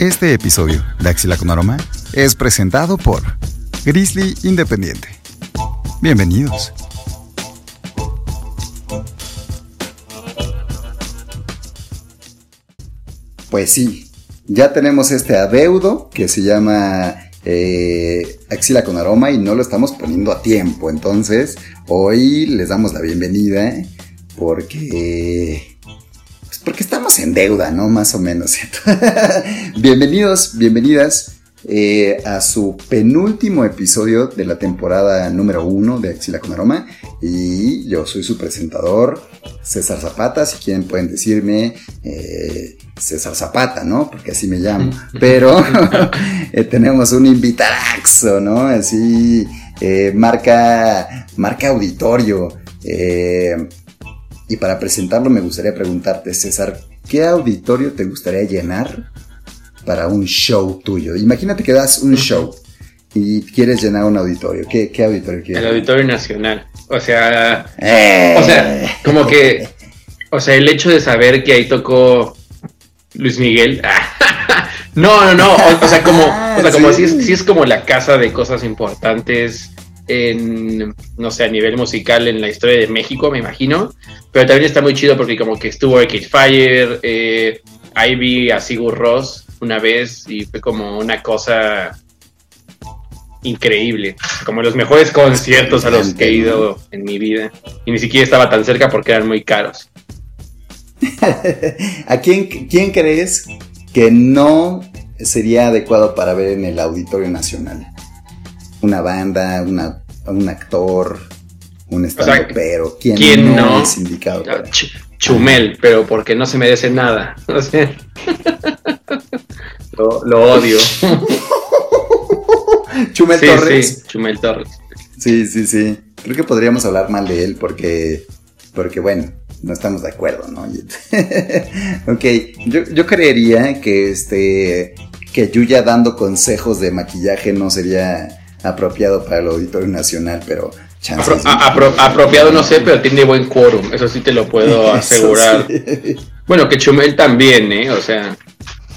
Este episodio de Axila con Aroma es presentado por Grizzly Independiente. Bienvenidos. Pues sí, ya tenemos este adeudo que se llama eh, Axila con Aroma y no lo estamos poniendo a tiempo. Entonces, hoy les damos la bienvenida porque porque estamos en deuda, ¿no? Más o menos. Bienvenidos, bienvenidas eh, a su penúltimo episodio de la temporada número uno de Axila con Aroma. Y yo soy su presentador, César Zapata. Si quieren pueden decirme eh, César Zapata, ¿no? Porque así me llamo. Pero eh, tenemos un invitadaxo, ¿no? Así, marca, marca auditorio. Y para presentarlo me gustaría preguntarte, César, ¿qué auditorio te gustaría llenar para un show tuyo? Imagínate que das un show y quieres llenar un auditorio. ¿Qué, auditorio quieres? El Auditorio Nacional. O sea, eh. o sea, como que, o sea, el hecho de saber que ahí tocó Luis Miguel. no, no, no. O, sea, como, o sea, como si es, si es como la casa de cosas importantes en, no sé, a nivel musical en la historia de México, me imagino. Pero también está muy chido porque como que estuvo Arcade Fire, eh, ahí a Sigur Ross una vez y fue como una cosa increíble, como los mejores conciertos a los que he ido en mi vida. Y ni siquiera estaba tan cerca porque eran muy caros. ¿A quién, quién crees que no sería adecuado para ver en el Auditorio Nacional? Una banda, una un actor, un stand pero ¿quién, no, es indicado? Chumel, pero porque no se merece nada. lo, odio. Chumel Torres. Sí, Chumel Torres. Sí, sí, sí. Creo que podríamos hablar mal de él porque, porque bueno, no estamos de acuerdo, ¿no? ok, yo, yo creería que este, que Yuya dando consejos de maquillaje no sería apropiado para el Auditorio Nacional, pero apropiado no sé, pero tiene buen quórum, eso sí te lo puedo asegurar. Bueno, que Chumel también, ¿eh? O sea.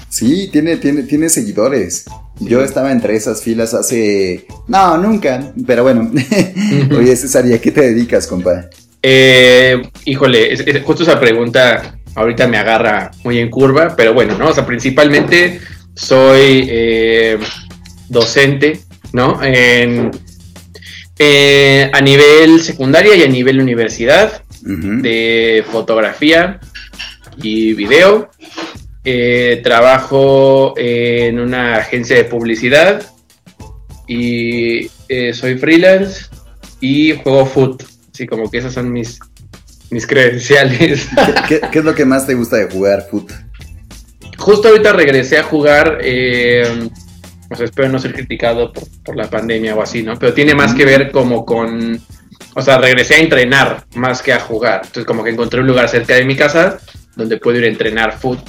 Sí, tiene, tiene, tiene seguidores. Yo estaba entre esas filas hace... No, nunca, pero bueno. Oye, César, ¿y a qué te dedicas, compa? Eh, híjole, justo esa pregunta ahorita me agarra muy en curva, pero bueno, ¿no? O sea, principalmente soy eh, docente ¿no? En, eh, a nivel secundaria y a nivel universidad de fotografía y video. Eh, trabajo en una agencia de publicidad y eh, soy freelance y juego foot. Así como que esas son mis, mis credenciales. ¿Qué, es lo que más te gusta de jugar foot? Justo ahorita regresé a jugar o sea, espero no ser criticado por, la pandemia o así, ¿no? Pero tiene más que ver como con, o sea, regresé a entrenar más que a jugar. Entonces como que encontré un lugar cerca de mi casa donde puedo ir a entrenar foot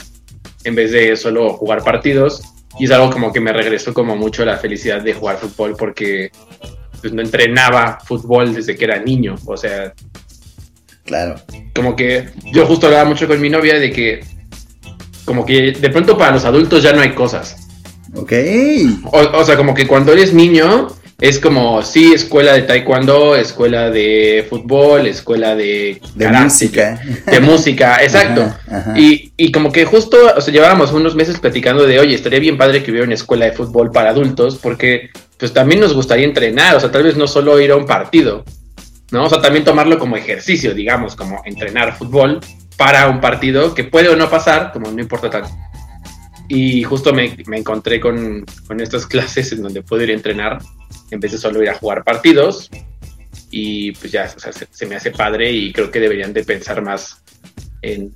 en vez de solo jugar partidos. Y es algo como que me regresó como mucho la felicidad de jugar fútbol porque pues, no entrenaba fútbol desde que era niño. O sea, claro. Como que yo justo hablaba mucho con mi novia de que como que de pronto para los adultos ya no hay cosas. Ok. O, sea, como que cuando eres niño, es como, sí, escuela de taekwondo, escuela de fútbol, escuela de... De música. De música, exacto. Y, y, como que justo, o sea, llevábamos unos meses platicando de, oye, estaría bien padre que hubiera una escuela de fútbol para adultos, porque pues también nos gustaría entrenar, o sea, tal vez no solo ir a un partido, ¿no? O sea, también tomarlo como ejercicio, digamos, como entrenar fútbol para un partido que puede o no pasar, como no importa tanto. Y justo me, encontré con, estas clases en donde puedo ir a entrenar en vez de solo ir a jugar partidos. Y pues ya, se, me hace padre y creo que deberían de pensar más en...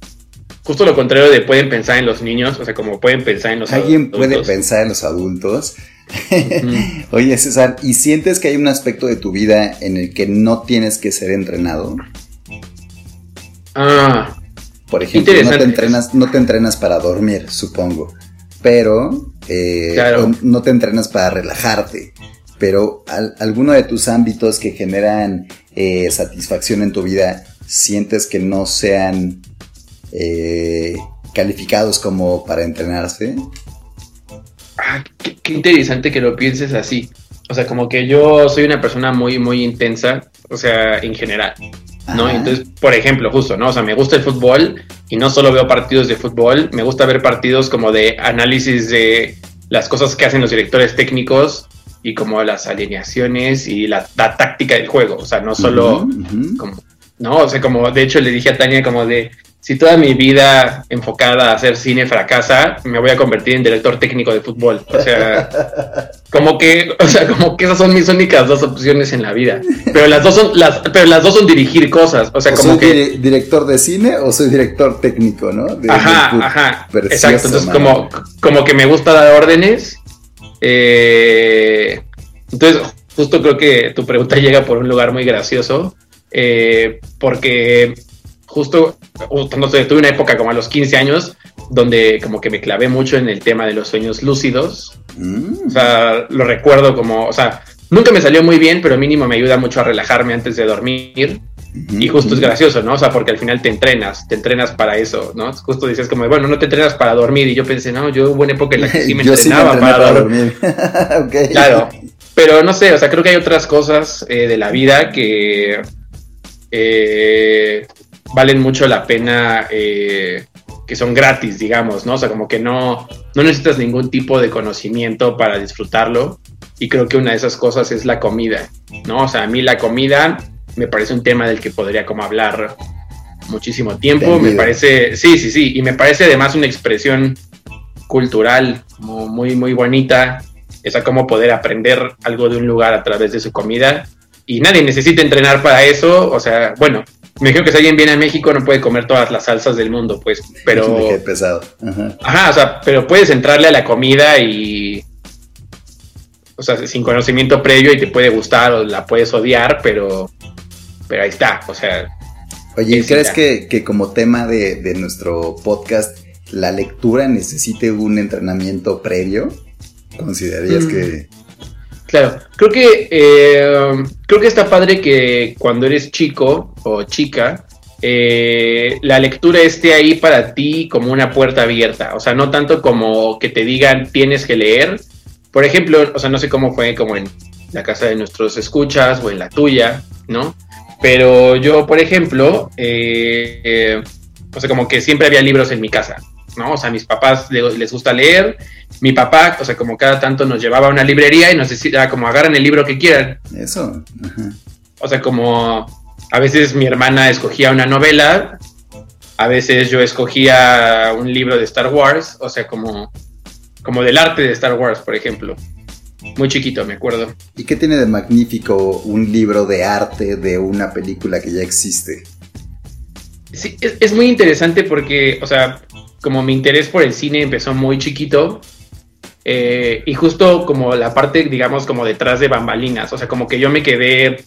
Justo lo contrario de pueden pensar en los niños, o sea, como pueden pensar en los ¿Alguien puede pensar en los adultos? Oye, César, ¿y sientes que hay un aspecto de tu vida en el que no tienes que ser entrenado? Ah, por ejemplo, no te, entrenas, no te entrenas para dormir, supongo, pero eh, no te entrenas para relajarte. Pero alguno de tus ámbitos que generan eh, satisfacción en tu vida, sientes que no sean eh, calificados como para entrenarse? ah, qué, interesante que lo pienses así. O sea, como que yo soy una persona muy, muy intensa, o sea, en general. ¿No? Entonces, por ejemplo, justo, ¿no? O sea, me gusta el fútbol y no solo veo partidos de fútbol, me gusta ver partidos como de análisis de las cosas que hacen los directores técnicos y como las alineaciones y la, táctica del juego, o sea, no solo como, no, o sea, como de hecho le dije a Tania como de, si toda mi vida enfocada a hacer cine fracasa, me voy a convertir en director técnico de fútbol. O sea, como que, o sea, como que esas son mis únicas dos opciones en la vida. Pero las dos son, las, pero las dos son dirigir cosas. O sea, como soy que. director de cine o soy director técnico, ¿no? ajá, ajá. Exacto. Entonces, como, como que me gusta dar órdenes. Eh, entonces, justo creo que tu pregunta llega por un lugar muy gracioso. Eh, porque justo, no sé, tuve una época como a los 15 años donde como que me clavé mucho en el tema de los sueños lúcidos. Mm. O sea, lo recuerdo como, o sea, nunca me salió muy bien, pero mínimo me ayuda mucho a relajarme antes de dormir. Y justo es gracioso, ¿no? O sea, porque al final te entrenas, te entrenas para eso, ¿no? Justo dices como, bueno, no te entrenas para dormir. Y yo pensé, no, yo hubo una época en la que sí me entrenaba para, dormir. Claro, pero no sé, o sea, creo que hay otras cosas eh, de la vida que eh, valen mucho la pena, eh, que son gratis, digamos, ¿no? O sea, como que no, no necesitas ningún tipo de conocimiento para disfrutarlo. Y creo que una de esas cosas es la comida, ¿no? O sea, a mí la comida me parece un tema del que podría como hablar muchísimo tiempo. Me parece, sí, sí, sí. Y me parece además una expresión cultural muy, muy bonita. Esa como poder aprender algo de un lugar a través de su comida. Y nadie necesita entrenar para eso. O sea, bueno, me imagino que si alguien viene a México no puede comer todas las salsas del mundo, pues, pero... Es pesado. Ajá. o sea, pero puedes entrarle a la comida y... O sea, sin conocimiento previo y te puede gustar o la puedes odiar, pero... Pero ahí está, o sea... Oye, ¿crees que, que, como tema de, de nuestro podcast la lectura necesite un entrenamiento previo? ¿Considerarías mm. que Claro, creo que eh, creo que está padre que cuando eres chico o chica, eh, la lectura esté ahí para ti como una puerta abierta. O sea, no tanto como que te digan tienes que leer. Por ejemplo, o sea, no sé cómo fue como en la casa de nuestros escuchas o en la tuya, ¿no? Pero yo, por ejemplo, eh, o sea, como que siempre había libros en mi casa, ¿no? O sea, a mis papás les gusta leer mi papá, o sea, como cada tanto nos llevaba a una librería y nos decía, como agarran el libro que quieran. Eso. O sea, como a veces mi hermana escogía una novela, a veces yo escogía un libro de Star Wars, o sea, como, como del arte de Star Wars, por ejemplo. Muy chiquito, me acuerdo. ¿Y qué tiene de magnífico un libro de arte de una película que ya existe? Sí, es, es muy interesante porque, o sea, como mi interés por el cine empezó muy chiquito, eh, y justo como la parte, digamos, como detrás de bambalinas, o sea, como que yo me quedé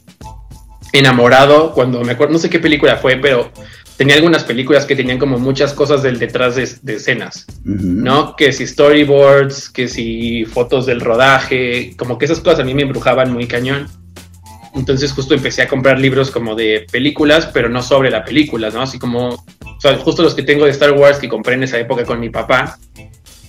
enamorado cuando me acuerdo, no sé qué película fue, pero tenía algunas películas que tenían como muchas cosas del detrás de, escenas, ¿no? Que si storyboards, que si fotos del rodaje, como que esas cosas a mí me embrujaban muy cañón. Entonces justo empecé a comprar libros como de películas, pero no sobre la película, ¿no? Así como, sea, justo los que tengo de Star Wars que compré en esa época con mi papá,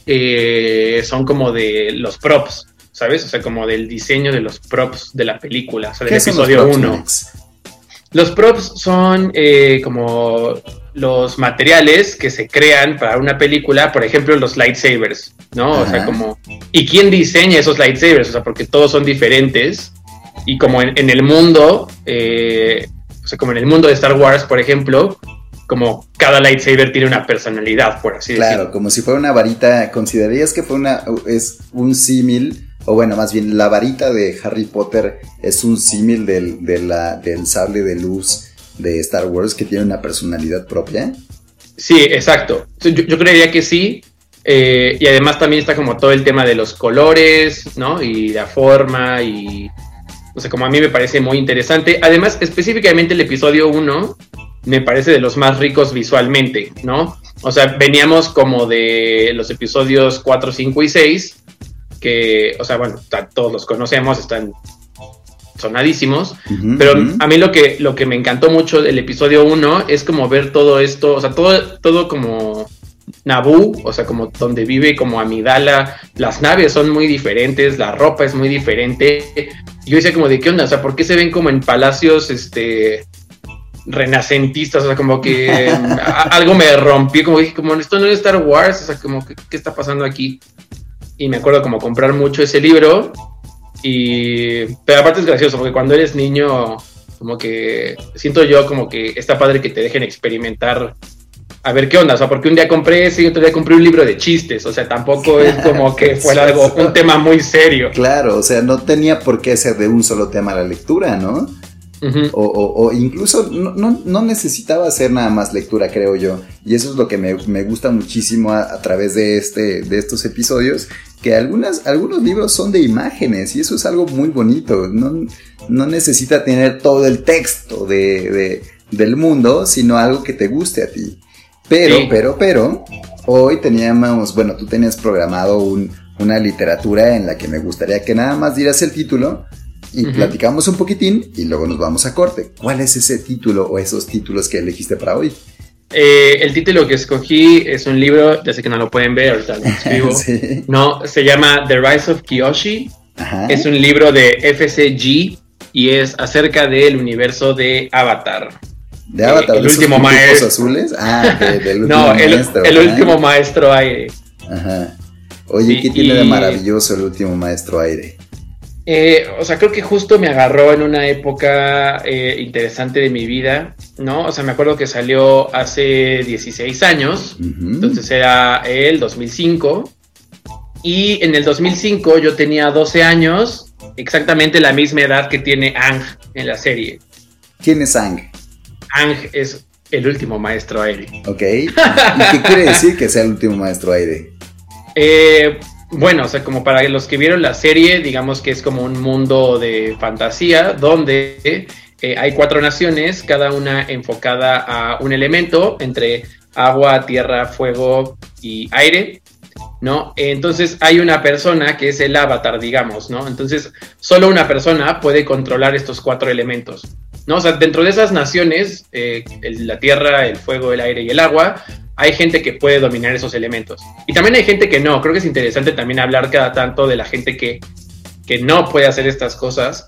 eh, son como de los props, ¿sabes? O sea, como del diseño de los props de la película, o sea, del episodio 1. Los props son eh, como los materiales que se crean para una película, por ejemplo, los lightsabers, ¿no? O sea, como... ¿Y quién diseña esos lightsabers? O sea, porque todos son diferentes. Y como en, el mundo, eh, o sea, como en el mundo de Star Wars, por ejemplo, como cada lightsaber tiene una personalidad, por así decirlo. Claro, como si fuera una varita. ¿Considerarías que fue una es un símil? O bueno, más bien la varita de Harry Potter es un símil del, del sable de luz de Star Wars que tiene una personalidad propia. Sí, exacto. Yo, creería que sí. Eh, y además también está como todo el tema de los colores, ¿no? Y la forma y... O sea, como a mí me parece muy interesante. Además, específicamente el episodio 1 me parece de los más ricos visualmente, ¿no? O sea, veníamos como de los episodios 4, 5 y 6, que, o sea, bueno, todos los conocemos, están sonadísimos, pero a mí lo que, lo que me encantó mucho del episodio 1 es como ver todo esto, o sea, todo, todo como Naboo, o sea, como donde vive como Amidala, las naves son muy diferentes, la ropa es muy diferente. Yo decía como de qué onda, o sea, ¿por qué se ven como en palacios este renacentistas? O sea, como que algo me rompió, como dije, como esto no es Star Wars, o sea, como que, qué está pasando aquí. Y me acuerdo como comprar mucho ese libro. Y pero aparte es gracioso porque cuando eres niño como que siento yo como que está padre que te dejen experimentar a ver qué onda, o sea, porque un día compré ese y otro día compré un libro de chistes, o sea, tampoco es como que fuera algo, un tema muy serio. Claro, o sea, no tenía por qué ser de un solo tema la lectura, ¿no? O, incluso no, necesitaba hacer nada más lectura, creo yo. Y eso es lo que me, gusta muchísimo a, través de, este, de estos episodios, que algunas, algunos libros son de imágenes y eso es algo muy bonito. No, no necesita tener todo el texto de, del mundo, sino algo que te guste a ti. Pero, pero, pero, hoy teníamos, bueno, tú tenías programado una literatura en la que me gustaría que nada más dieras el título y platicamos un poquitín y luego nos vamos a corte. ¿Cuál es ese título o esos títulos que elegiste para hoy? Eh, el título que escogí es un libro, ya sé que no lo pueden ver, ahorita lo escribo. No, se llama The Rise of Kiyoshi. Es un libro de FCG y es acerca del universo de Avatar. ¿De Avatar? el último maestro. azules? Ah, del último no, el, maestro. El último maestro aire. Ajá. Oye, ¿qué tiene de maravilloso el último maestro aire? Eh, o sea, creo que justo me agarró en una época eh, interesante de mi vida, ¿no? O sea, me acuerdo que salió hace 16 años, entonces era el 2005, y en el 2005 yo tenía 12 años, exactamente la misma edad que tiene Ang en la serie. ¿Quién es Ang? Ang es el último maestro aire. Ok. ¿Y qué quiere decir que sea el último maestro aire? Eh, bueno, o sea, como para los que vieron la serie, digamos que es como un mundo de fantasía donde eh, hay cuatro naciones, cada una enfocada a un elemento entre agua, tierra, fuego y aire, ¿no? Entonces hay una persona que es el avatar, digamos, ¿no? Entonces solo una persona puede controlar estos cuatro elementos, ¿no? O sea, dentro de esas naciones, eh, la tierra, el fuego, el aire y el agua, hay gente que puede dominar esos elementos. Y también hay gente que no. Creo que es interesante también hablar cada tanto de la gente que, que no puede hacer estas cosas,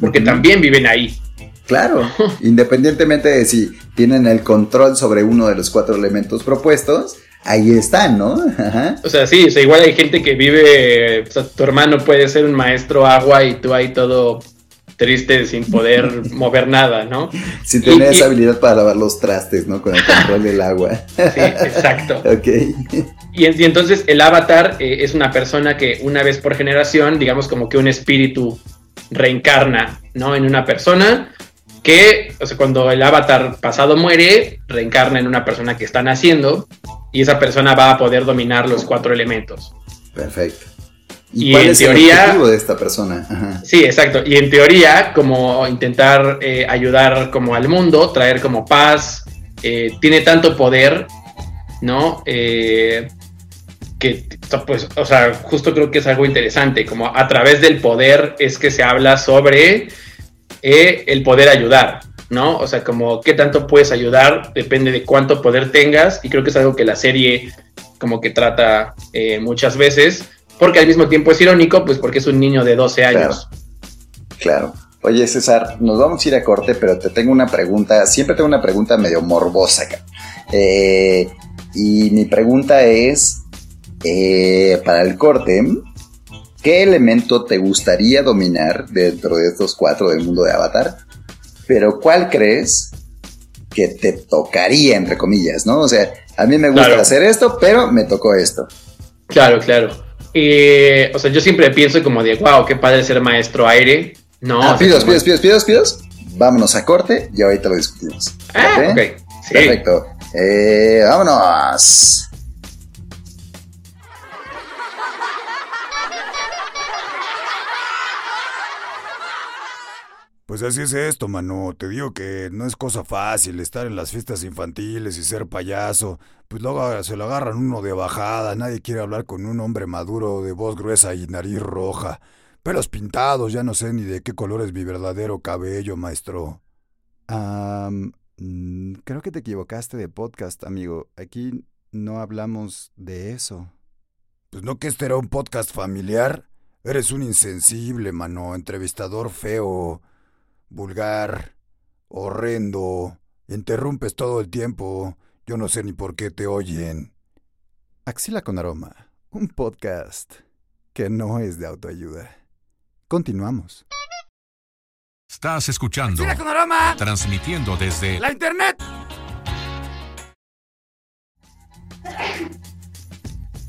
porque también viven ahí. Claro, independientemente de si tienen el control sobre uno de los cuatro elementos propuestos, ahí están, ¿no? O sea, sí, o sea, igual hay gente que vive, o sea, tu hermano puede ser un maestro agua y tú ahí todo triste sin poder mover nada, ¿no? Sin tener esa habilidad para lavar los trastes, ¿no? Con el control del agua. Sí, exacto. ok. Y, entonces el avatar eh, es una persona que una vez por generación, digamos como que un espíritu reencarna, ¿no? En una persona que, o sea, cuando el avatar pasado muere, reencarna en una persona que está naciendo y esa persona va a poder dominar los cuatro elementos. Perfecto. ¿Y, cuál en es teoría, el objetivo de esta persona? Sí, exacto. Y en teoría, como intentar eh, ayudar como al mundo, traer como paz, eh, tiene tanto poder, ¿no? Eh, que, pues, o sea, justo creo que es algo interesante, como a través del poder es que se habla sobre el poder ayudar, ¿no? O sea, como qué tanto puedes ayudar, depende de cuánto poder tengas, y creo que es algo que la serie como que trata muchas veces porque al mismo tiempo es irónico, pues porque es un niño de 12 años. Claro. Oye, César, nos vamos a ir a corte, pero te tengo una pregunta. Siempre tengo una pregunta medio morbosa acá. Eh, y mi pregunta es, eh, para el corte, ¿qué elemento te gustaría dominar dentro de estos cuatro del mundo de Avatar? Pero ¿cuál crees que te tocaría, entre comillas, ¿no? O sea, a mí me gusta hacer esto, pero me tocó esto. Claro, claro. Eh, o sea, yo siempre pienso como de, wow, qué padre ser maestro aire. No. Ah, pidos, pidos, pidos, pidos, pidos. Vámonos a corte y ahorita lo discutimos. Ah, ok. Sí. Perfecto. Eh, vámonos. Pues así es esto, mano. Te digo que no es cosa fácil estar en las fiestas infantiles y ser payaso. Pues luego se lo agarran uno de bajada. Nadie quiere hablar con un hombre maduro de voz gruesa y nariz roja. Pelos pintados, ya no sé ni de qué color es mi verdadero cabello, maestro. Ah, creo que te equivocaste de podcast, amigo. Aquí no hablamos de eso. Pues no que este era un podcast familiar. Eres un insensible, mano, entrevistador feo, vulgar, horrendo. Interrumpes todo el tiempo. Yo no sé ni por qué te oyen. Axila con aroma, un podcast que no es de autoayuda. Continuamos. Estás escuchando. Axila con aroma. Transmitiendo desde La internet.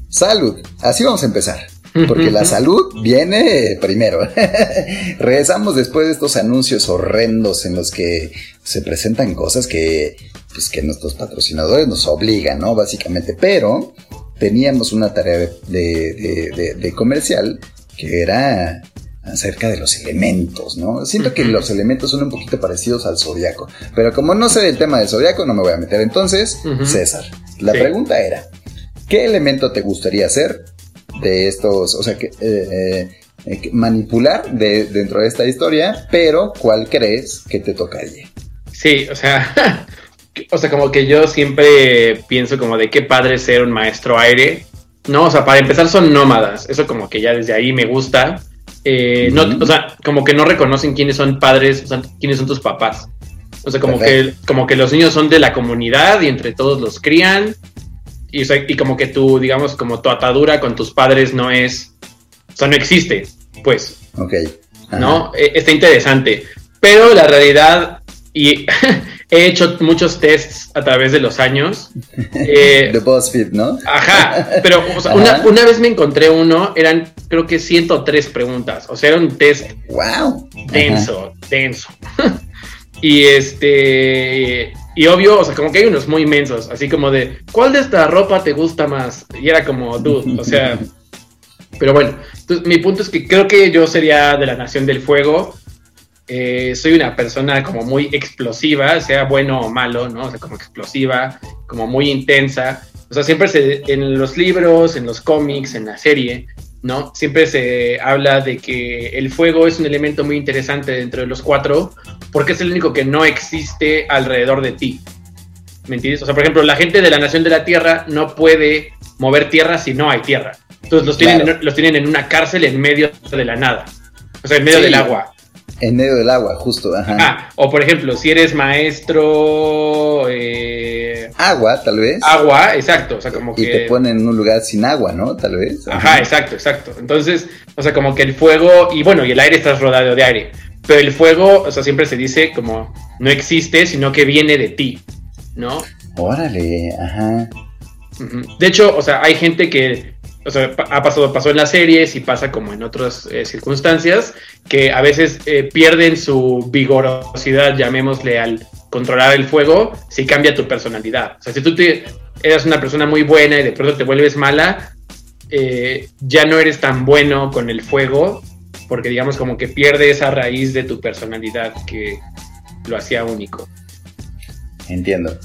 Salud. Así vamos a empezar. Porque la salud viene primero. Regresamos después de estos anuncios horrendos en los que se presentan cosas que, pues, que nuestros patrocinadores nos obligan, ¿no? Básicamente. Pero teníamos una tarea de, de- de- de comercial que era acerca de los elementos, ¿no? Siento que los elementos son un poquito parecidos al zodiaco. Pero como no sé del tema del zodiaco, no me voy a meter. Entonces. César, la Sí. pregunta era, ¿qué elemento te gustaría hacer de estos, o sea, que, eh, eh, que manipular de, dentro de esta historia, pero cuál crees que te tocaría? Sí, o sea, o sea, como que yo siempre pienso como de qué padre ser un maestro aire. No, o sea, para empezar son nómadas. Eso como que ya desde ahí me gusta. Eh, no, o sea, como que no reconocen quiénes son padres, o sea, quiénes son tus papás. O sea, como que, como que los niños son de la comunidad y entre todos los crían. Y, y como que tu, digamos, como tu atadura con tus padres no es, o sea, no existe, pues. Ok. Ajá. ¿no? Eh, Está interesante. Pero la realidad, y he hecho muchos tests a través de los años. eh, The BuzzFeed, ¿no? ajá, pero o sea, Ajá. una, una vez me encontré uno, eran creo que 103 preguntas. O sea, era un test ¡Wow! denso, denso. y este. Y obvio, o sea, como que hay unos muy inmensos, así como de, ¿cuál de esta ropa te gusta más? Y era como, dude, o sea. Pero bueno, entonces, mi punto es que creo que yo sería de la Nación del Fuego. Eh, soy una persona como muy explosiva, sea bueno o malo, ¿no? O sea, como explosiva, como muy intensa. O sea, siempre se, en los libros, en los cómics, en la serie, ¿no? Siempre se habla de que el fuego es un elemento muy interesante dentro de los cuatro, porque es el único que no existe alrededor de ti. ¿Me entiendes? O sea, por ejemplo, la gente de la Nación de la Tierra no puede mover tierra si no hay tierra. Entonces los tienen, Claro. en, los tienen en una cárcel en medio de la nada. O sea, en medio Sí. del agua. En medio del agua, justo. Ajá. Ah, o por ejemplo, si eres maestro eh, Agua, tal vez. agua, exacto. O sea, como y que. te ponen en un lugar sin agua, ¿no? Tal vez. Ajá, exacto, exacto. Entonces, o sea, como que el fuego, y bueno, y el aire estás rodeado de aire, pero el fuego, o sea, siempre se dice como no existe, sino que viene de ti, ¿no? Órale, ajá. De hecho, o sea, hay gente que, o sea, ha pasado, pasó en las series y pasa como en otras eh, circunstancias, que a veces eh, pierden su vigorosidad, llamémosle al controlar el fuego, si cambia tu personalidad. O sea, si tú te, eras una persona muy buena y de pronto te vuelves mala, eh, ya no eres tan bueno con el fuego, porque digamos como que pierde esa raíz de tu personalidad que lo hacía único. Entiendo.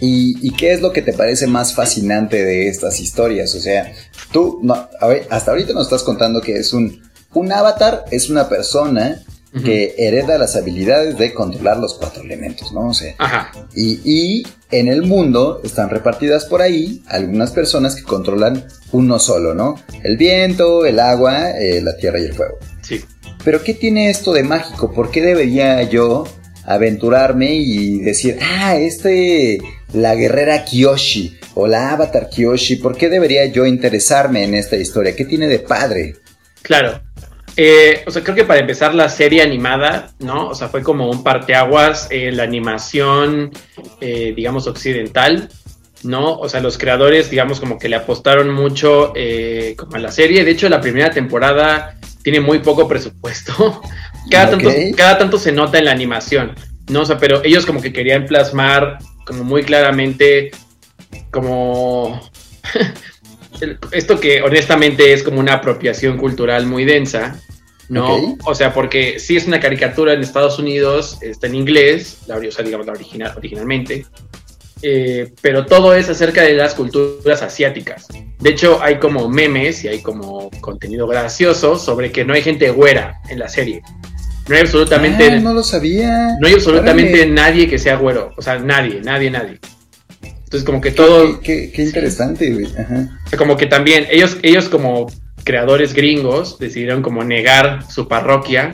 ¿Y, qué es lo que te parece más fascinante de estas historias? O sea, tú, no, hasta ahorita nos estás contando que es un, un avatar, es una persona Que hereda las habilidades de controlar los cuatro elementos, ¿no? O sea, Ajá, y, y en el mundo están repartidas por ahí algunas personas que controlan uno solo, ¿no? El viento, el agua, eh, la tierra y el fuego. sí. Pero ¿qué tiene esto de mágico? ¿Por qué debería yo aventurarme y decir, ah, este, la guerrera Kiyoshi o la avatar Kiyoshi, ¿por qué debería yo interesarme en esta historia? ¿Qué tiene de padre? Claro. Eh, o sea, creo que para empezar la serie animada, ¿no? O sea, fue como un parteaguas en la animación, eh, digamos, occidental, ¿no? O sea, los creadores, digamos, como que le apostaron mucho eh, como a la serie. De hecho, la primera temporada tiene muy poco presupuesto. Cada, tanto, cada tanto se nota en la animación, ¿no? O sea, pero ellos como que querían plasmar como muy claramente como esto que honestamente es como una apropiación cultural muy densa, ¿no? Ok. O sea, porque sí es una caricatura en Estados Unidos, está en inglés, la, o sea, digamos la original, originalmente, eh, pero todo es acerca de las culturas asiáticas. De hecho, hay como memes y hay como contenido gracioso sobre que no hay gente güera en la serie. No hay absolutamente, Ah, no lo sabía. no hay absolutamente Órale. nadie que sea güero. O sea, nadie, nadie, nadie. Entonces, como que todo. Qué, interesante, güey. Como que también ellos, ellos como creadores gringos decidieron como negar su parroquia,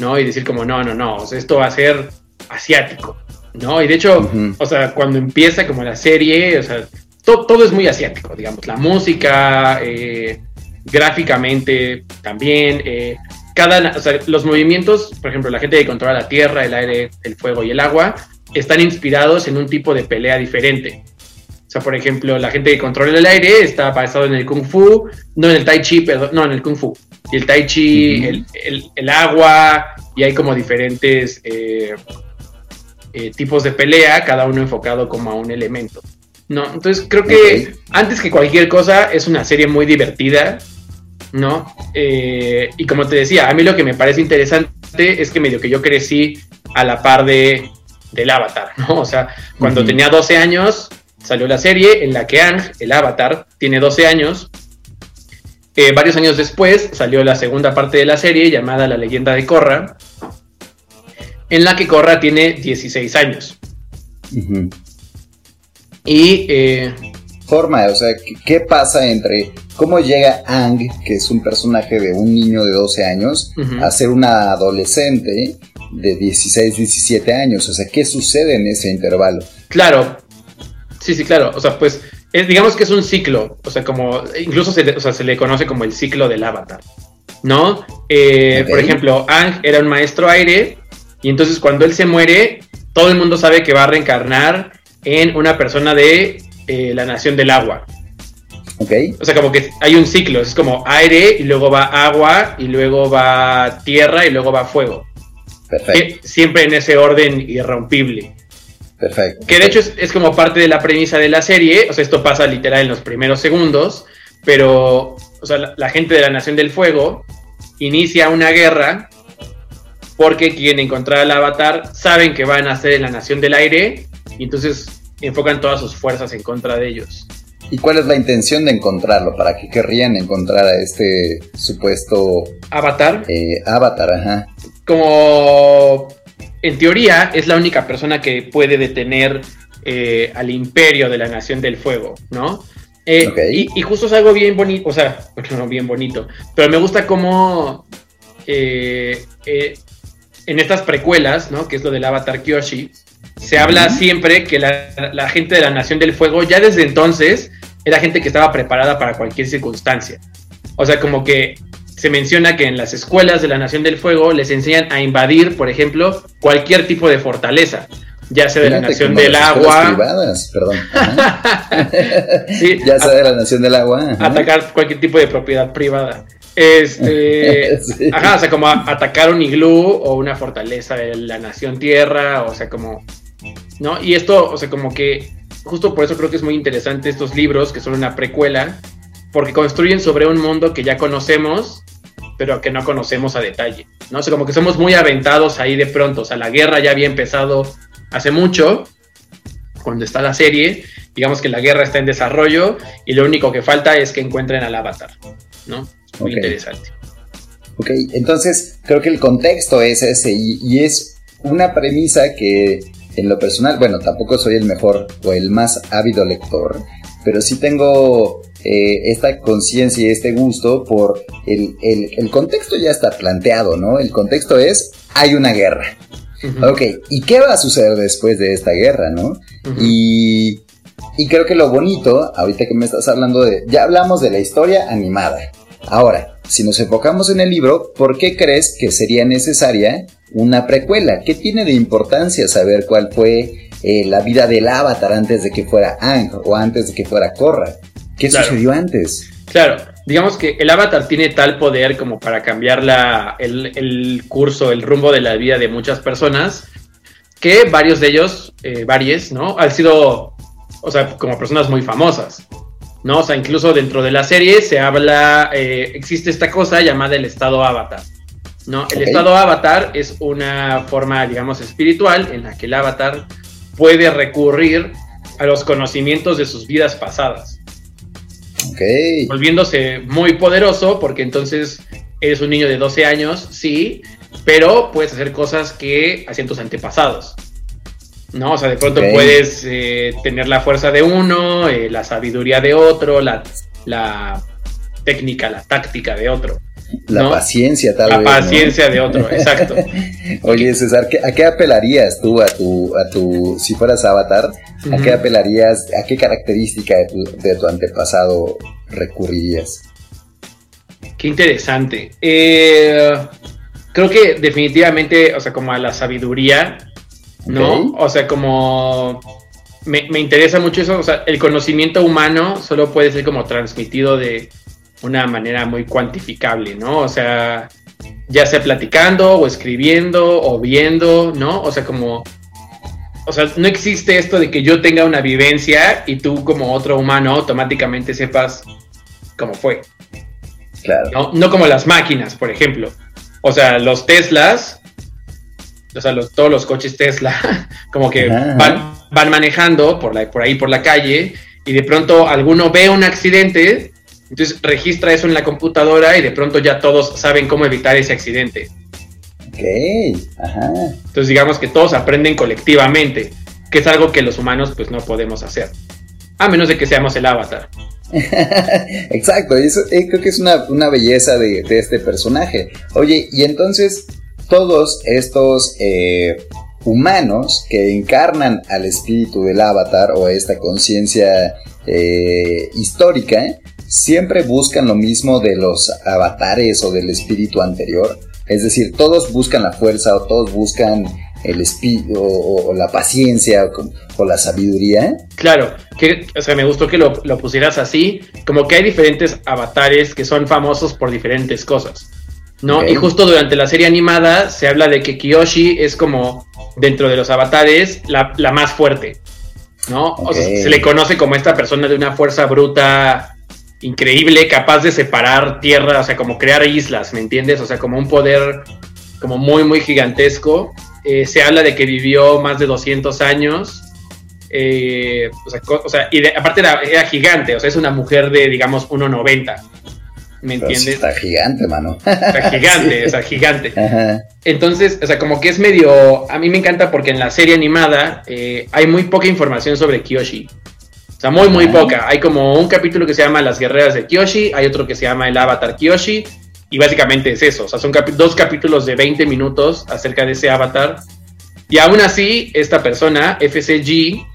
¿no? Y decir como, no, no, no, o sea, esto va a ser asiático, ¿no? Y de hecho, o sea, cuando empieza como la serie, o sea, todo es muy asiático, digamos, la música, eh, gráficamente también, eh, cada, o sea, los movimientos, por ejemplo, la gente que controla la tierra, el aire, el fuego y el agua, están inspirados en un tipo de pelea diferente. O sea, por ejemplo, la gente que controla el aire está basado en el kung fu, no en el tai chi, perdón, no en el kung fu. Y el tai chi, el, agua, y hay como diferentes eh, eh, tipos de pelea, cada uno enfocado como a un elemento. ¿no? Entonces creo que antes que cualquier cosa es una serie muy divertida, ¿no? Eh, y como te decía, a mí lo que me parece interesante es que medio que yo crecí a la par de, del Avatar, ¿no? O sea, cuando tenía 12 años salió la serie en la que Ang, el Avatar, tiene 12 años. Eh, varios años después salió la segunda parte de la serie llamada La leyenda de Korra, en la que Korra tiene 16 años. Y eh, forma, o sea, ¿qué pasa entre cómo llega Ang, que es un personaje de un niño de 12 años, a ser una adolescente de 16, 17 años? O sea, ¿qué sucede en ese intervalo? Claro, sí, sí, claro, o sea, pues digamos que es un ciclo, o sea, como incluso se, se le conoce como el ciclo del avatar, ¿no? Eh, por ejemplo, Ang era un maestro aire y entonces cuando él se muere, todo el mundo sabe que va a reencarnar en una persona de eh, la nación del agua. Ok. O sea, como que hay un ciclo, es como aire y luego va agua y luego va tierra y luego va fuego. Perfecto. siempre en ese orden irrompible. Perfecto. Que de hecho es, como parte de la premisa de la serie, o sea, esto pasa literal en los primeros segundos, pero, o sea, la, gente de la Nación del Fuego inicia una guerra porque quieren encontrar al avatar, saben que van a ser en la Nación del Aire, y entonces enfocan todas sus fuerzas en contra de ellos. ¿Y cuál es la intención de encontrarlo? ¿Para qué querrían encontrar a este supuesto... Avatar? Eh, avatar, ajá. Como... En teoría es la única persona que puede detener eh, al imperio de la Nación del Fuego, ¿no? Eh, y, justo es algo bien bonito, o sea, no bien bonito, pero me gusta cómo en estas precuelas, ¿no? Que es lo del Avatar Kyoshi, se habla siempre que la, gente de la Nación del Fuego ya desde entonces era gente que estaba preparada para cualquier circunstancia. O sea, como que se menciona que en las escuelas de la Nación del Fuego les enseñan a invadir, por ejemplo, cualquier tipo de fortaleza, ya sea de la Nación del Agua. Privadas, perdón. ya sea de la Nación del Agua. Atacar cualquier tipo de propiedad privada. Este, ajá, o sea, como atacar un iglú o una fortaleza de la nación tierra, o sea, como, ¿no? Y esto, o sea, como que, justo por eso creo que es muy interesante estos libros, que son una precuela, porque construyen sobre un mundo que ya conocemos, pero que no conocemos a detalle, ¿no? O sea, como que somos muy aventados ahí de pronto, o sea, la guerra ya había empezado hace mucho, cuando está la serie, digamos que la guerra está en desarrollo y lo único que falta es que encuentren al avatar, ¿no? Muy interesante. Ok, entonces creo que el contexto es ese y, es una premisa que en lo personal, bueno, tampoco soy el mejor o el más ávido lector, pero sí tengo eh, esta conciencia y este gusto por el, el, contexto ya está planteado, ¿no? El contexto es, hay una guerra. Ok, ¿y qué va a suceder después de esta guerra, no? y, y creo que lo bonito, ahorita que me estás hablando de, ya hablamos de la historia animada, Ahora, si nos enfocamos en el libro, ¿por qué crees que sería necesaria una precuela? ¿Qué tiene de importancia saber cuál fue eh, la vida del avatar antes de que fuera Ang o antes de que fuera Korra? ¿Qué sucedió antes? Claro, digamos que el avatar tiene tal poder como para cambiar la, el, curso, el rumbo de la vida de muchas personas, que varios de ellos, eh, varios, ¿no? Han sido, o sea, como personas muy famosas. ¿no? O sea, incluso dentro de la serie se habla, eh, existe esta cosa llamada el estado avatar, ¿no? El estado avatar es una forma, digamos, espiritual en la que el avatar puede recurrir a los conocimientos de sus vidas pasadas. Volviéndose muy poderoso porque entonces eres un niño de 12 años, sí, pero puedes hacer cosas que hacían tus antepasados. ¿no? O sea, de pronto puedes eh, tener la fuerza de uno, eh, la sabiduría de otro, la, la técnica, la táctica de otro. La paciencia, tal la vez. La paciencia de otro, exacto. Oye, César, ¿a qué apelarías tú a tu, a tu, si fueras avatar, a qué apelarías, a qué característica de tu, de tu antepasado recurrirías? Qué interesante. Eh, creo que definitivamente, o sea, como a la sabiduría, ¿no? O sea, como me, me, interesa mucho eso, o sea, el conocimiento humano solo puede ser como transmitido de una manera muy cuantificable, ¿no? O sea, ya sea platicando o escribiendo o viendo, ¿no? O sea, como, o sea, no existe esto de que yo tenga una vivencia y tú como otro humano automáticamente sepas cómo fue. Claro. No, no como las máquinas, por ejemplo. O sea, los Teslas, o sea, los, todos los coches Tesla, como que van, van manejando por, la, por ahí por la calle y de pronto alguno ve un accidente, entonces registra eso en la computadora y de pronto ya todos saben cómo evitar ese accidente. Ok, ajá. Entonces digamos que todos aprenden colectivamente, que es algo que los humanos pues no podemos hacer, a menos de que seamos el avatar. Exacto, eso eh, creo que es una, una belleza de, de, este personaje. Oye, y entonces todos estos eh, humanos que encarnan al espíritu del avatar o esta conciencia eh, histórica, siempre buscan lo mismo de los avatares o del espíritu anterior. Es decir, todos buscan la fuerza o todos buscan el espíritu o, o, la paciencia o, o, la sabiduría. Claro, que, o sea, me gustó que lo, lo, pusieras así, como que hay diferentes avatares que son famosos por diferentes cosas, ¿no? Okay. Y justo durante la serie animada se habla de que Kiyoshi es como, dentro de los avatares, la, la más fuerte, ¿no? Okay. O sea, se le conoce como esta persona de una fuerza bruta increíble, capaz de separar tierra, o sea, como crear islas, ¿me entiendes? O sea, como un poder como muy, muy gigantesco. Eh, se habla de que vivió más de 200 años. Eh, o, sea, o sea, y de, aparte era, era, gigante, o sea, es una mujer de, digamos, 1,90. ¿Me entiendes? Está gigante, mano. Está gigante, sí. o sea, gigante. Ajá. Entonces, o sea, como que es medio. A mí me encanta porque en la serie animada eh, hay muy poca información sobre Kyoshi. O sea, muy, muy poca. Hay como un capítulo que se llama Las guerreras de Kyoshi, hay otro que se llama El Avatar Kyoshi, y básicamente es eso, o sea, son dos capítulos de 20 minutos acerca de ese avatar. Y aún así, esta persona, FCG,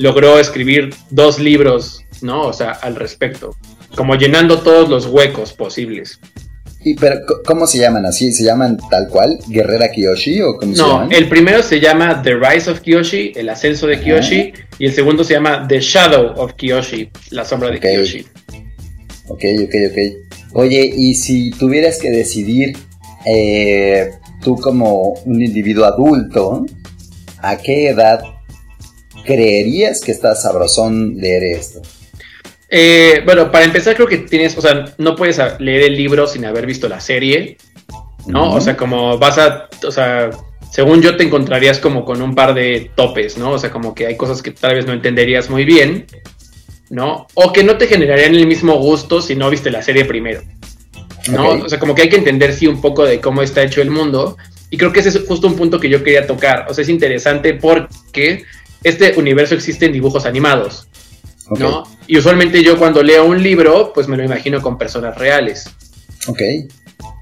logró escribir dos libros, ¿no? O sea, al respecto, como llenando todos los huecos posibles. ¿Y pero cómo se llaman así? ¿Se llaman tal cual? ¿Guerrera Kiyoshi o cómo no, se llaman? el primero se llama The Rise of Kiyoshi, el ascenso de Kiyoshi, ah. y el segundo se llama The Shadow of Kiyoshi, la sombra okay. de Kiyoshi. Ok, ok, ok. Oye, y si tuvieras que decidir, eh, tú como un individuo adulto, ¿a qué edad creerías que está sabrosón leer esto? Eh, bueno, para empezar creo que tienes, o sea, no puedes leer el libro sin haber visto la serie, ¿no? Uh -huh. O sea, como vas a, o sea, según yo te encontrarías como con un par de topes, ¿no? O sea, como que hay cosas que tal vez no entenderías muy bien, ¿no? O que no te generarían el mismo gusto si no viste la serie primero, ¿no? Okay. O sea, como que hay que entender, sí, un poco de cómo está hecho el mundo. Y creo que ese es justo un punto que yo quería tocar. O sea, es interesante porque este universo existe en dibujos animados, okay. ¿no? Y usualmente yo cuando leo un libro, pues me lo imagino con personas reales. Ok.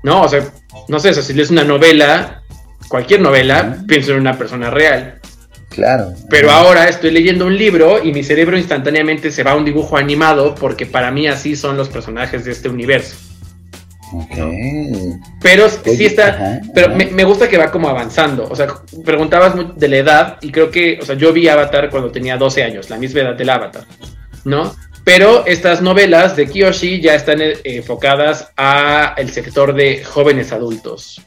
¿No? O sea, no sé, o sea, si lees una novela, cualquier novela, uh -huh. pienso en una persona real. Claro. Pero ahora estoy leyendo un libro y mi cerebro instantáneamente se va a un dibujo animado porque para mí así son los personajes de este universo. Okay. Pero Oye, sí está, ajá, pero ajá. Me, me, gusta que va como avanzando. O sea, preguntabas de la edad y creo que, o sea, yo vi Avatar cuando tenía 12 años, la misma edad del Avatar, ¿no? Pero estas novelas de Kiyoshi ya están eh, enfocadas a el sector de jóvenes adultos.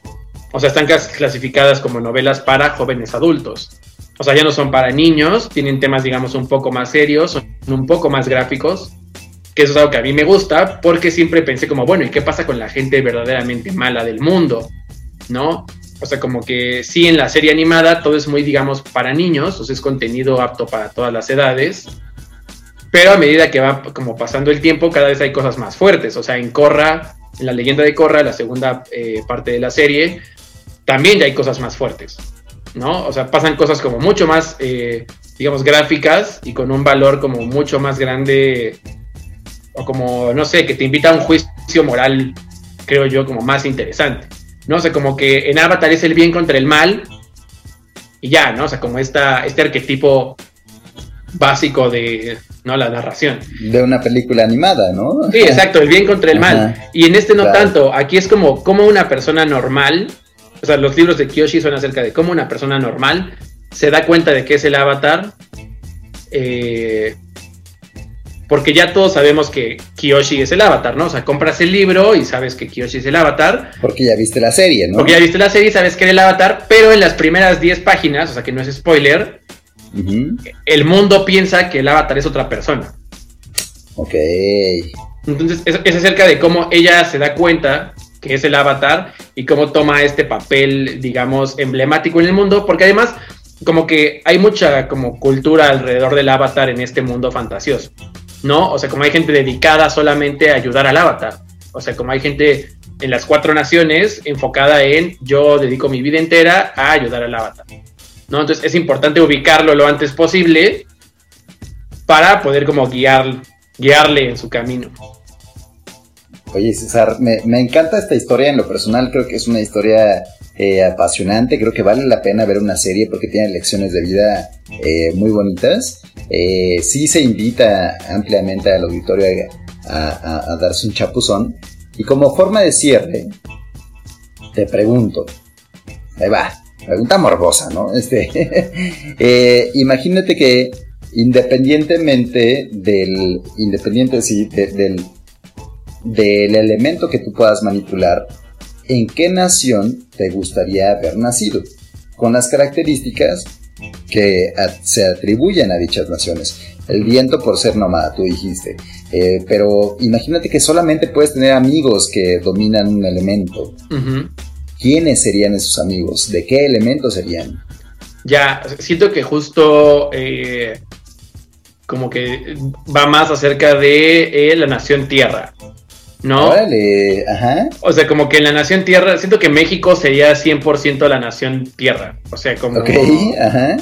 O sea, están clasificadas como novelas para jóvenes adultos. O sea, ya no son para niños, tienen temas, digamos, un poco más serios, son un poco más gráficos, que eso es algo que a mí me gusta, porque siempre pensé como, bueno, ¿y qué pasa con la gente verdaderamente mala del mundo? ¿No? O sea, como que sí, en la serie animada todo es muy, digamos, para niños, o sea, es contenido apto para todas las edades, pero a medida que va como pasando el tiempo, cada vez hay cosas más fuertes. O sea, en Korra, en la leyenda de Korra, la segunda eh, parte de la serie, también ya hay cosas más fuertes. ¿no? O sea, pasan cosas como mucho más, eh, digamos, gráficas y con un valor como mucho más grande, o como, no sé, que te invita a un juicio moral, creo yo, como más interesante. ¿no? O sea, como que en Avatar es el bien contra el mal y ya, ¿no? O sea, como esta, este arquetipo básico de ¿no? la narración. De una película animada, ¿no? Sí, exacto, el bien contra el mal. Y en este no tanto, aquí es como, como una persona normal, o sea, los libros de Kyoshi son acerca de cómo una persona normal se da cuenta de que es el avatar. Eh, porque ya todos sabemos que Kiyoshi es el avatar, ¿no? O sea, compras el libro y sabes que Kiyoshi es el avatar. Porque ya viste la serie, ¿no? Porque ya viste la serie y sabes que era el avatar, pero en las primeras 10 páginas, o sea que no es spoiler, el mundo piensa que el avatar es otra persona. Ok. Entonces es, es acerca de cómo ella se da cuenta que es el avatar y cómo toma este papel, digamos, emblemático en el mundo, porque además como que hay mucha como cultura alrededor del avatar en este mundo fantasioso. ¿No? O sea, como hay gente dedicada solamente a ayudar al avatar. O sea, como hay gente en las cuatro naciones enfocada en yo dedico mi vida entera a ayudar al avatar. ¿no? Entonces es importante ubicarlo lo antes posible para poder como guiar, guiarle en su camino. Oye, César, me, me encanta esta historia en lo personal, creo que es una historia eh, apasionante, creo que vale la pena ver una serie porque tiene lecciones de vida eh, muy bonitas. Eh, sí se invita ampliamente al auditorio a, darse un chapuzón. Y como forma de cierre, te pregunto, ahí va, pregunta morbosa, ¿no? Este, imagínate que independientemente del, independiente, sí, del, del elemento que tú puedas manipular, en qué nación te gustaría haber nacido, con las características que se atribuyen a dichas naciones. El viento por ser nómada, tú dijiste. Eh, pero imagínate que solamente puedes tener amigos que dominan un elemento. ¿Quiénes serían esos amigos? ¿De qué elemento serían? Ya, siento que justo eh, como que va más acerca de eh, la nación tierra. ¿No? ajá. O sea, como que en la nación tierra, siento que México sería 100% la nación tierra. O sea, como,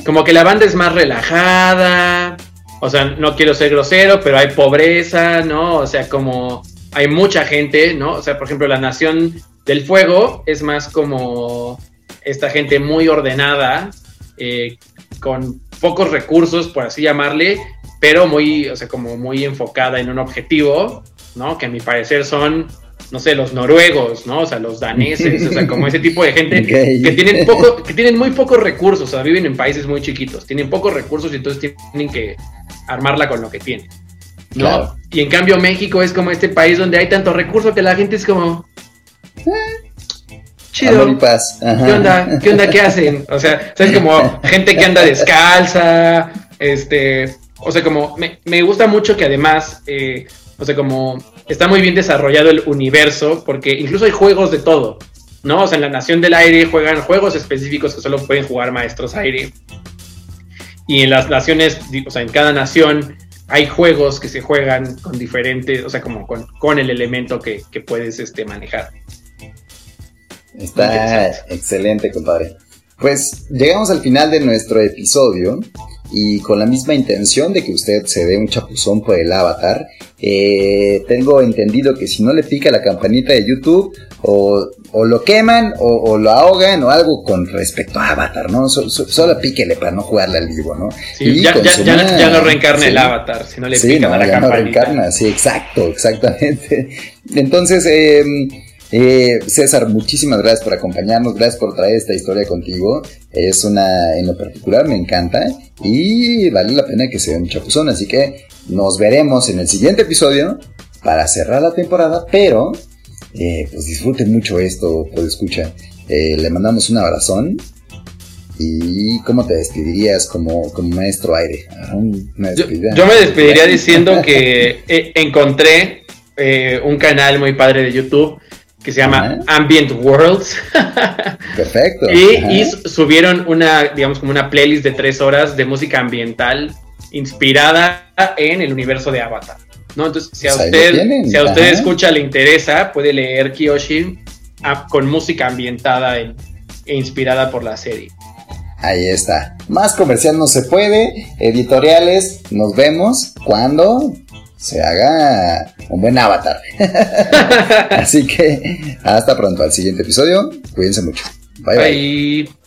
como que la banda es más relajada. O sea, no quiero ser grosero, pero hay pobreza, ¿no? O sea, como hay mucha gente, ¿no? O sea, por ejemplo, la nación del fuego es más como esta gente muy ordenada, eh, con pocos recursos, por así llamarle, pero muy, o sea, como muy enfocada en un objetivo. ¿no? Que a mi parecer son, no sé, los noruegos, ¿no? O sea, los daneses, o sea, como ese tipo de gente que tienen poco, que tienen muy pocos recursos, o sea, viven en países muy chiquitos, tienen pocos recursos y entonces tienen que armarla con lo que tienen. ¿no? Y en cambio México es como este país donde hay tanto recurso que la gente es como eh, chido. ¿Qué onda? ¿Qué onda? ¿Qué hacen? O sea, es como gente que anda descalza, este, o sea, como me, me gusta mucho que además eh, o sea, como está muy bien desarrollado el universo, porque incluso hay juegos de todo, ¿no? O sea, en la Nación del Aire juegan juegos específicos que solo pueden jugar maestros aire. Y en las naciones, o sea, en cada nación hay juegos que se juegan con diferentes, o sea, como con, el elemento que, puedes este, manejar. Está excelente, compadre. Pues llegamos al final de nuestro episodio y con la misma intención de que usted se dé un chapuzón por el avatar, eh, tengo entendido que si no le pica la campanita de YouTube o, lo queman o, lo ahogan o algo con respecto a Avatar, ¿no? solo píquele para no jugarle al vivo, ¿no? Sí, ya, no reencarna el Avatar, si no le pica la campanita. No reencarna, sí, exacto, exactamente. Entonces, eh, eh, César, muchísimas gracias por acompañarnos, gracias por traer esta historia contigo. Es una, en lo particular, me encanta y vale la pena que sea un chapuzón. Así que nos veremos en el siguiente episodio para cerrar la temporada, pero eh, pues disfruten mucho esto, por escucha. Eh, le mandamos un abrazón. ¿Y cómo te despedirías como, como maestro aire? Ah, yo, me despediría diciendo que encontré un canal muy padre de YouTube que se llama Ambient Worlds. Perfecto. y, subieron una, digamos, como una playlist de tres horas de música ambiental inspirada en el universo de Avatar. ¿no? Entonces, si a pues usted, si a usted escucha, le interesa, puede leer Kyoshi con música ambientada e inspirada por la serie. Ahí está. Más comercial no se puede. Editoriales, nos vemos cuando se haga un buen avatar. Así que hasta pronto al siguiente episodio. Cuídense mucho. bye. bye.